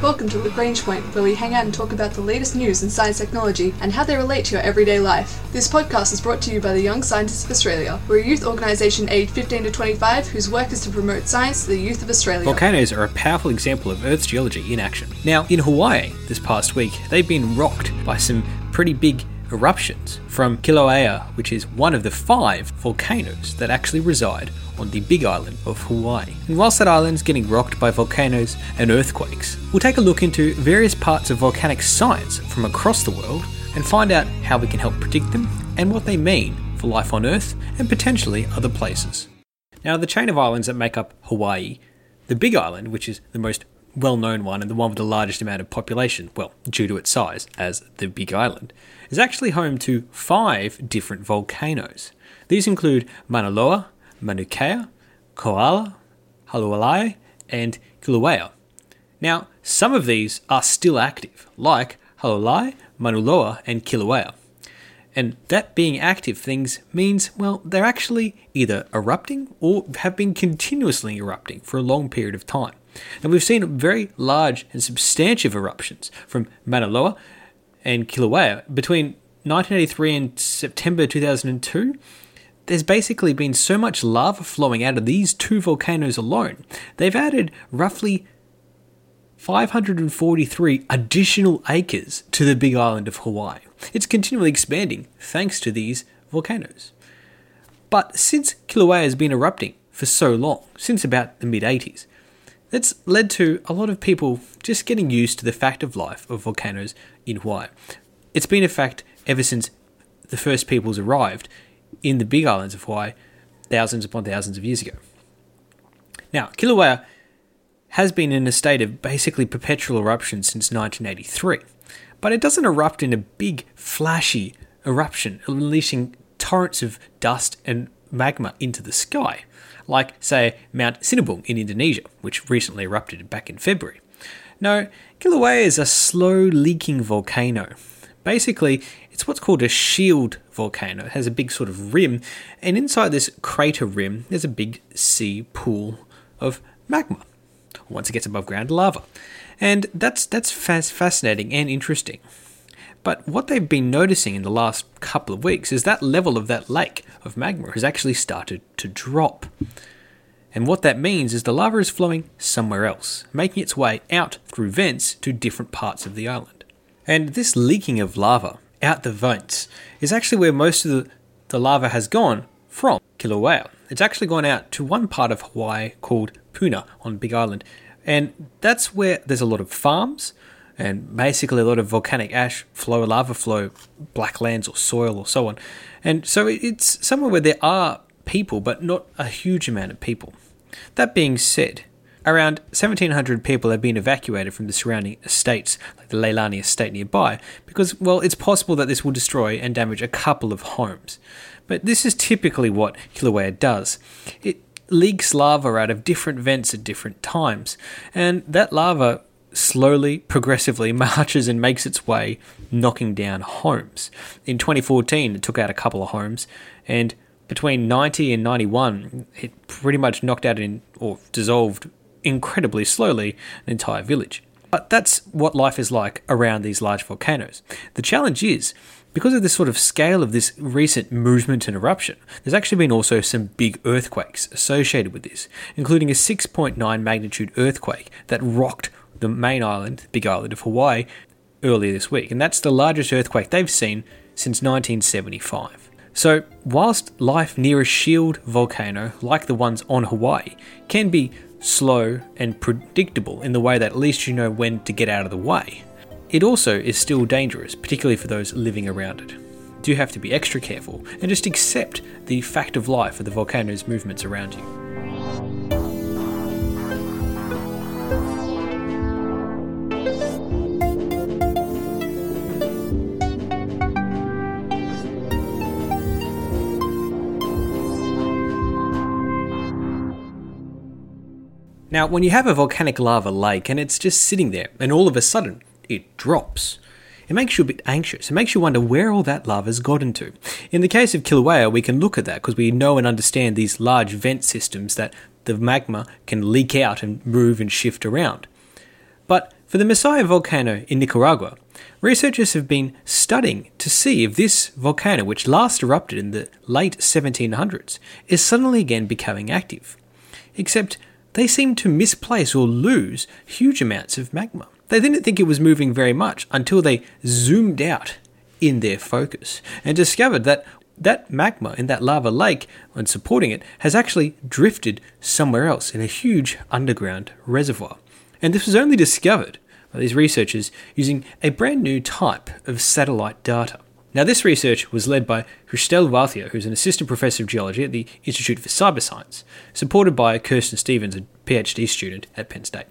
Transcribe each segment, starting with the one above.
Welcome to Lagrange Point, where we hang out and talk about the latest news in science technology and how they relate to your everyday life. This podcast is brought to you by the Young Scientists of Australia. We're a youth organisation aged 15 to 25 whose work is to promote science to the youth of Australia. Volcanoes are a powerful example of Earth's geology in action. Now, in Hawaii this past week, they've been rocked by some pretty big eruptions from Kilauea, which is one of the five volcanoes that actually reside on the big island of Hawaii. And whilst that island's getting rocked by volcanoes and earthquakes, we'll take a look into various parts of volcanic science from across the world and find out how we can help predict them and what they mean for life on Earth and potentially other places. Now, the chain of islands that make up Hawaii, the Big Island, which is the most well known one and the one with the largest amount of population, well, due to its size as the Big Island, is actually home to five different volcanoes. These include Mauna Loa, Mauna Kea, Kohala, Hualalai, and Kilauea. Now, some of these are still active, like Hualalai, Mauna Loa, and Kilauea. And that being active things means, well, they're actually either erupting or have been continuously erupting for a long period of time. And we've seen very large and substantive eruptions from Mauna Loa and Kilauea between 1983 and September 2002 there's basically been so much lava flowing out of these two volcanoes alone, they've added roughly 543 additional acres to the big island of Hawaii. It's continually expanding thanks to these volcanoes. But since Kilauea has been erupting for so long, since about the mid 80s, that's led to a lot of people just getting used to the fact of life of volcanoes in Hawaii. It's been a fact ever since the first peoples arrived in the big islands of Hawaii thousands upon thousands of years ago. Now, Kilauea has been in a state of basically perpetual eruption since 1983, but it doesn't erupt in a big, flashy eruption, unleashing torrents of dust and magma into the sky, like, say, Mount Sinabung in Indonesia, which recently erupted back in February. No, Kilauea is a slow leaking volcano. Basically, it's what's called a shield volcano. It has a big sort of rim, and inside this crater rim, there's a big sea pool of magma. Once it gets above ground, lava. And that's that's fascinating and interesting. But what they've been noticing in the last couple of weeks is that level of that lake of magma has actually started to drop. And what that means is the lava is flowing somewhere else, making its way out through vents to different parts of the island. And this leaking of lava out the vents is actually where most of the, the lava has gone from Kilauea. It's actually gone out to one part of Hawaii called Puna on Big Island. And that's where there's a lot of farms and basically a lot of volcanic ash flow, lava flow, black lands or soil or so on. And so it's somewhere where there are people, but not a huge amount of people. That being said, Around 1,700 people have been evacuated from the surrounding estates, like the Leilani estate nearby, because, well, it's possible that this will destroy and damage a couple of homes. But this is typically what Kilauea does. It leaks lava out of different vents at different times, and that lava slowly, progressively marches and makes its way, knocking down homes. In 2014, it took out a couple of homes, and between 90 and 91, it pretty much knocked out in, or dissolved incredibly slowly an entire village. But that's what life is like around these large volcanoes. The challenge is, because of the sort of scale of this recent movement and eruption, there's actually been also some big earthquakes associated with this, including a 6.9 magnitude earthquake that rocked the main island, big island of Hawaii, earlier this week. And that's the largest earthquake they've seen since 1975. So, whilst life near a shield volcano like the ones on Hawaii can be slow, and predictable in the way that at least you know when to get out of the way. It also is still dangerous, particularly for those living around it. Do have to be extra careful and just accept the fact of life of the volcano's movements around you. Now, when you have a volcanic lava lake and it's just sitting there and all of a sudden it drops, it makes you a bit anxious. It makes you wonder where all that lava's got into. In the case of Kilauea, we can look at that because we know and understand these large vent systems that the magma can leak out and move and shift around. But For the Masaya volcano in Nicaragua, researchers have been studying to see if this volcano, which last erupted in the late 1700s, is suddenly again becoming active. Except they seemed to misplace or lose huge amounts of magma. They didn't think it was moving very much until they zoomed out in their focus and discovered that that magma in that lava lake and supporting it has actually drifted somewhere else in a huge underground reservoir. And this was only discovered by these researchers using a brand new type of satellite data. Now, this research was led by Christelle Wauthier, who's an assistant professor of geology at the Institute for Cyberscience, supported by Kirsten Stevens, a PhD student at Penn State.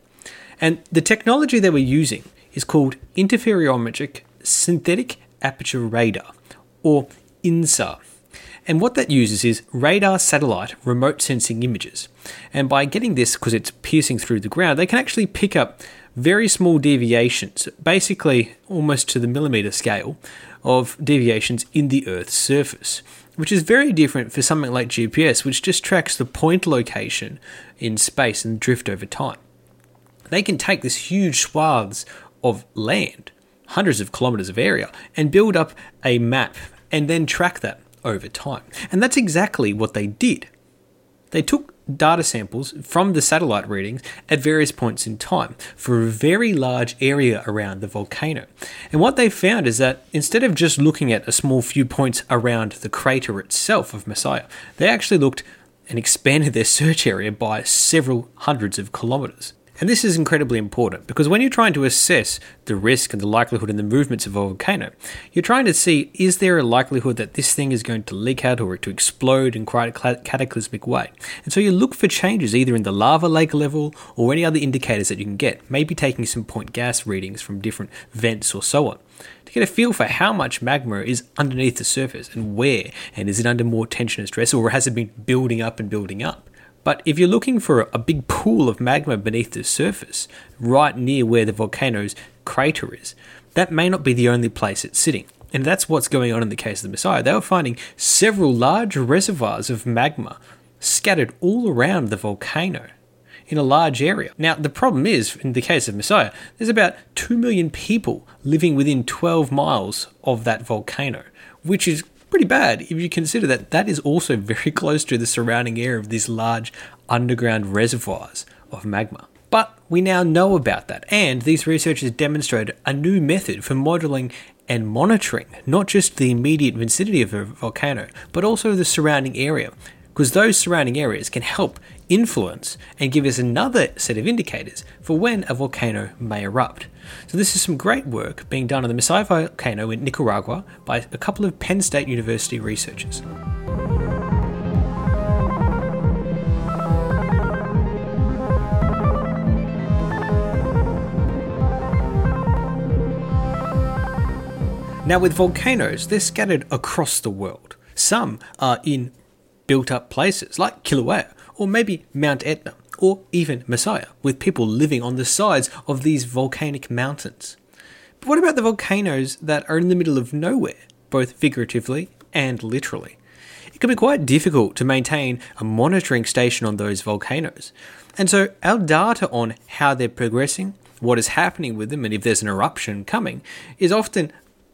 And the technology they were using is called interferometric synthetic aperture radar, or INSAR. And what that uses is radar satellite remote sensing images. And by getting this, because it's piercing through the ground, they can actually pick up very small deviations, basically almost to the millimeter scale, of deviations in the Earth's surface, which is very different for something like GPS, which just tracks the point location in space and drift over time. They can take this huge swaths of land, hundreds of kilometers of area, and build up a map and then track that over time. And that's exactly what they did. They took data samples from the satellite readings at various points in time for a very large area around the volcano. And what they found is that instead of just looking at a small few points around the crater itself of Masaya, they actually looked and expanded their search area by several hundreds of kilometers. And this is incredibly important because when you're trying to assess the risk and the likelihood and the movements of a volcano, you're trying to see is there a likelihood that this thing is going to leak out or to explode in quite a cataclysmic way. And so you look for changes either in the lava lake level or any other indicators that you can get, maybe taking some point gas readings from different vents or so on to get a feel for how much magma is underneath the surface and where, and is it under more tension and stress, or has it been building up and building up? But if you're looking for a big pool of magma beneath the surface, right near where the volcano's crater is, that may not be the only place it's sitting. And that's what's going on in the case of the Masaya. They were finding several large reservoirs of magma scattered all around the volcano in a large area. Now, the problem is, in the case of Masaya, there's about 2 million people living within 12 miles of that volcano, which is pretty bad if you consider that that is also very close to the surrounding area of these large underground reservoirs of magma. But we now know about that, and these researchers demonstrated a new method for modelling and monitoring not just the immediate vicinity of a volcano, but also the surrounding area, because those surrounding areas can help influence and give us another set of indicators for when a volcano may erupt. So, this is some great work being done on the Masaya volcano in Nicaragua by a couple of Penn State University researchers. Now, with volcanoes, they're scattered across the world. Some are in built up places like Kilauea, or maybe Mount Etna, or even Masaya, with people living on the sides of these volcanic mountains. But what about the volcanoes that are in the middle of nowhere, both figuratively and literally? It can be quite difficult to maintain a monitoring station on those volcanoes. And so our data on how they're progressing, what is happening with them, and if there's an eruption coming is often,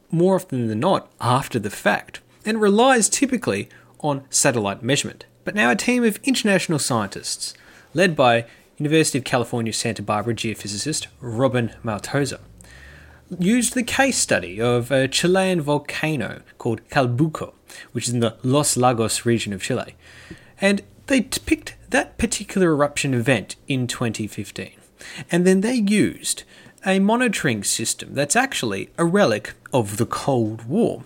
more often than not, after the fact, and relies typically on satellite measurement. But now a team of international scientists, led by University of California Santa Barbara geophysicist Robin Matoza, used the case study of a Chilean volcano called Calbuco, which is in the Los Lagos region of Chile. And they picked that particular eruption event in 2015. And then they used a monitoring system that's actually a relic of the Cold War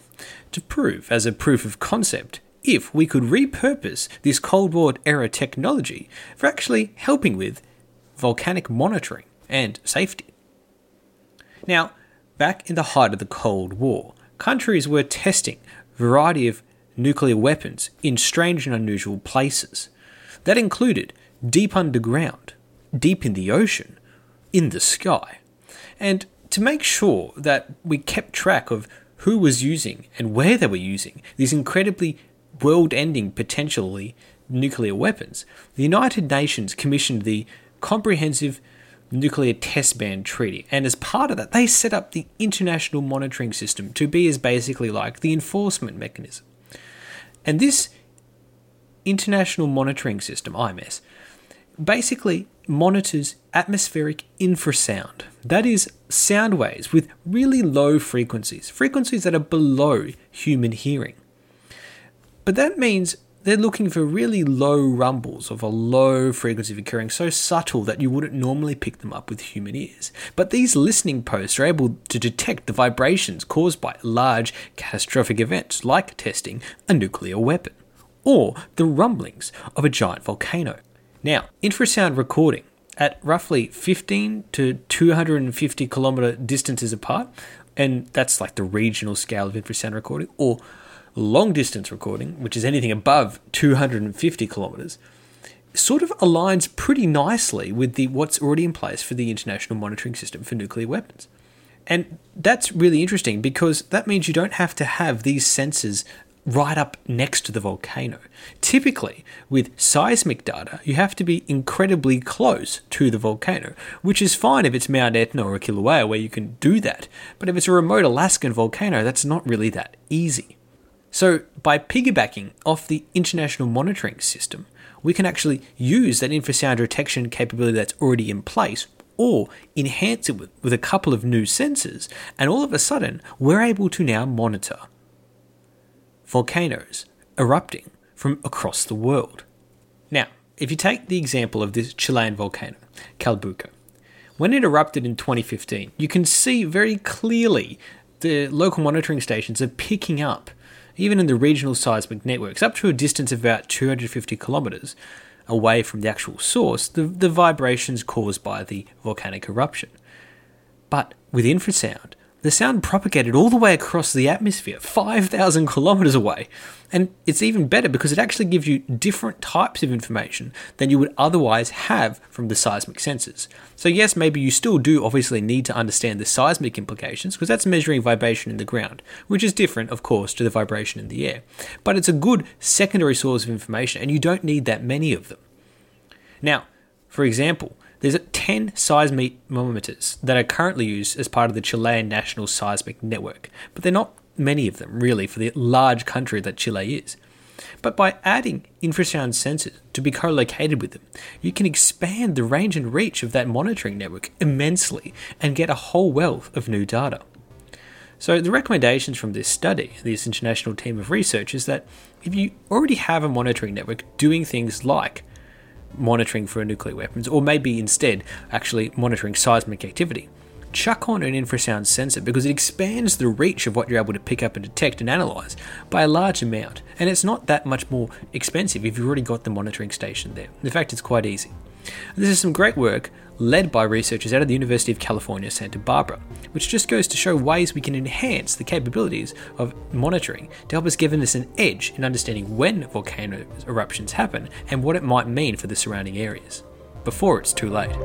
to prove, as a proof of concept, if we could repurpose this Cold War era technology for actually helping with volcanic monitoring and safety. Now, back in the height of the Cold War, countries were testing a variety of nuclear weapons in strange and unusual places. That included deep underground, deep in the ocean, in the sky. And to make sure that we kept track of who was using and where they were using these incredibly world ending, potentially, nuclear weapons, the United Nations commissioned the Comprehensive Nuclear Test Ban Treaty. And as part of that, they set up the International Monitoring System to be as basically like the enforcement mechanism. And this International Monitoring System, IMS, basically monitors atmospheric infrasound. That is, sound waves with really low frequencies, frequencies that are below human hearing. But that means they're looking for really low rumbles of a low frequency of occurring, so subtle that you wouldn't normally pick them up with human ears. But these listening posts are able to detect the vibrations caused by large catastrophic events like testing a nuclear weapon or the rumblings of a giant volcano. Now, infrasound recording at roughly 15 to 250 kilometer distances apart, and that's like the regional scale of infrasound recording, or long distance recording, which is anything above 250 kilometers, sort of aligns pretty nicely with the what's already in place for the international monitoring system for nuclear weapons. And that's really interesting because that means you don't have to have these sensors right up next to the volcano. Typically, with seismic data, you have to be incredibly close to the volcano, which is fine if it's Mount Etna or Kilauea where you can do that. But if it's a remote Alaskan volcano, that's not really that easy. So, by piggybacking off the international monitoring system, we can actually use that infrasound detection capability that's already in place or enhance it with, with a couple of new sensors, and all of a sudden, we're able to now monitor volcanoes erupting from across the world. Now, if you take the example of this Chilean volcano, Calbuco, when it erupted in 2015, you can see very clearly the local monitoring stations are picking up, even in the regional seismic networks, up to a distance of about 250 kilometers away from the actual source, the, the vibrations caused by the volcanic eruption. But with infrasound, the sound propagated all the way across the atmosphere, 5,000 kilometers away. And it's even better because it actually gives you different types of information than you would otherwise have from the seismic sensors. So, yes, maybe you still do obviously need to understand the seismic implications because that's measuring vibration in the ground, which is different, of course, to the vibration in the air. But it's a good secondary source of information, and you don't need that many of them. Now, for example, there's 10 seismometers that are currently used as part of the Chilean National Seismic Network, but they're not many of them really for the large country that Chile is. But by adding infrasound sensors to be co located with them, you can expand the range and reach of that monitoring network immensely and get a whole wealth of new data. So, the recommendations from this study, this international team of research, is that if you already have a monitoring network doing things like monitoring for nuclear weapons, or maybe instead actually monitoring seismic activity. Chuck on an infrasound sensor because it expands the reach of what you're able to pick up and detect and analyze by a large amount, and it's not that much more expensive if you've already got the monitoring station there. In fact, it's quite easy. This is some great work led by researchers out of the University of California, Santa Barbara, which just goes to show ways we can enhance the capabilities of monitoring to help us give us an edge in understanding when volcano eruptions happen and what it might mean for the surrounding areas before it's too late.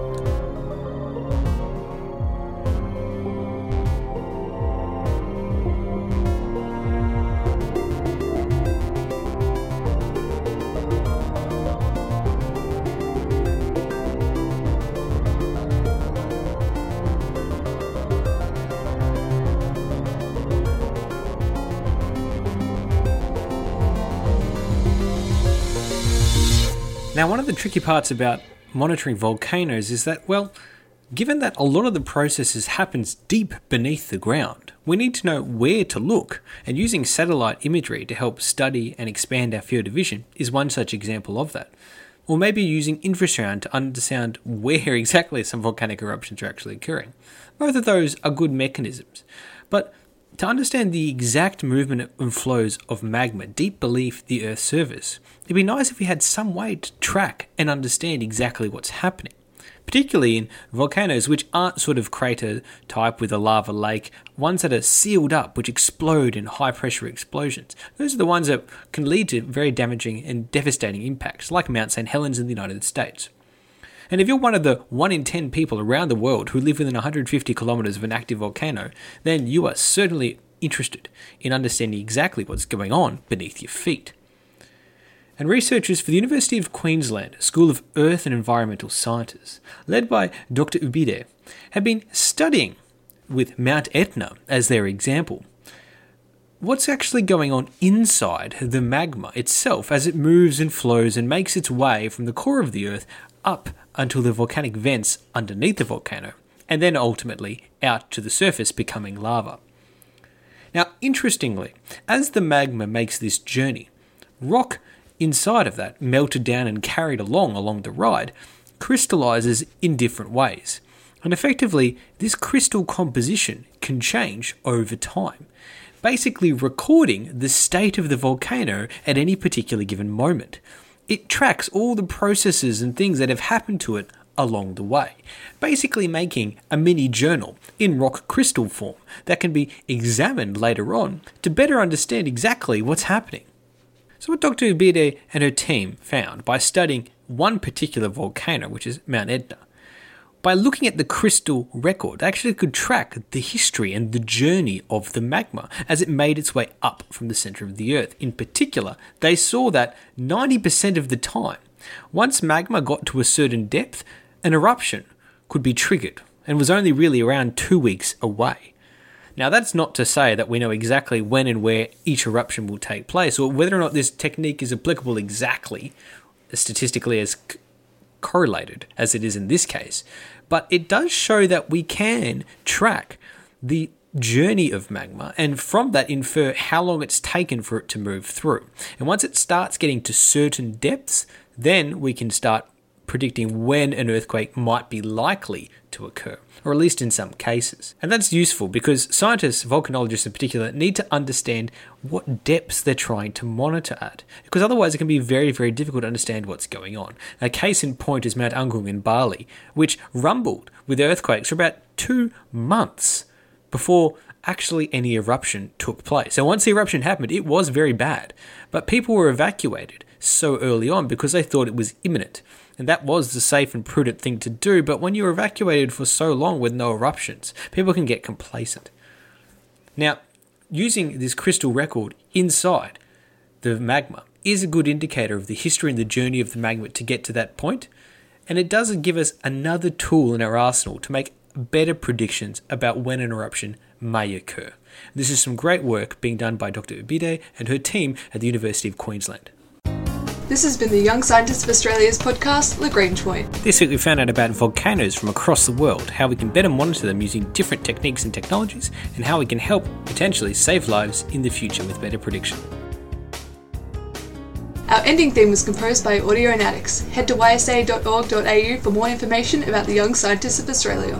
Now, one of the tricky parts about monitoring volcanoes is that, well, given that a lot of the processes happens deep beneath the ground, we need to know where to look, and using satellite imagery to help study and expand our field of vision is one such example of that. Or maybe using infrasound to understand where exactly some volcanic eruptions are actually occurring. Both of those are good mechanisms, but to understand the exact movement and flows of magma deep beneath the Earth's surface, it'd be nice if we had some way to track and understand exactly what's happening. Particularly in volcanoes which aren't sort of crater type with a lava lake, ones that are sealed up, which explode in high pressure explosions. Those are the ones that can lead to very damaging and devastating impacts, like Mount St. Helens in the United States. And if you're one of the 1 in 10 people around the world who live within 150 kilometers of an active volcano, then you are certainly interested in understanding exactly what's going on beneath your feet. and researchers for the University of Queensland School of Earth and Environmental Sciences, led by Dr. Ubide, have been studying with Mount Etna as their example what's actually going on inside the magma itself as it moves and flows and makes its way from the core of the Earth up until the volcanic vents underneath the volcano, and then ultimately out to the surface becoming lava. Now, interestingly, as the magma makes this journey, rock inside of that, melted down and carried along along the ride, crystallizes in different ways. And effectively, this crystal composition can change over time, basically recording the state of the volcano at any particular given moment. It tracks all the processes and things that have happened to it along the way, basically making a mini journal in rock crystal form that can be examined later on to better understand exactly what's happening. So, what Dr. Ubide and her team found by studying one particular volcano, which is Mount Etna, by looking at the crystal record, they actually could track the history and the journey of the magma as it made its way up from the center of the Earth. In particular, they saw that 90% of the time, once magma got to a certain depth, an eruption could be triggered and was only really around two weeks away. Now, that's not to say that we know exactly when and where each eruption will take place, or whether or not this technique is applicable exactly, statistically as correlated as it is in this case, but it does show that we can track the journey of magma and from that infer how long it's taken for it to move through. And once it starts getting to certain depths, then we can start predicting when an earthquake might be likely to occur, or at least in some cases. And that's useful because scientists, volcanologists in particular, need to understand what depths they're trying to monitor at, because otherwise it can be very, very difficult to understand what's going on. A case in point is Mount Agung in Bali, which rumbled with earthquakes for about two months before actually any eruption took place. So once the eruption happened, it was very bad, but people were evacuated so early on because they thought it was imminent. And that was the safe and prudent thing to do, but when you're evacuated for so long with no eruptions, people can get complacent. Now, using this crystal record inside the magma is a good indicator of the history and the journey of the magma to get to that point, and it does give us another tool in our arsenal to make better predictions about when an eruption may occur. This is some great work being done by Dr. Ubide and her team at the University of Queensland. This has been the Young Scientists of Australia's podcast, Lagrange Point. This week we found out about volcanoes from across the world, how we can better monitor them using different techniques and technologies, and how we can help potentially save lives in the future with better prediction. Our ending theme was composed by Audionautics. Head to ysa.org.au for more information about the Young Scientists of Australia.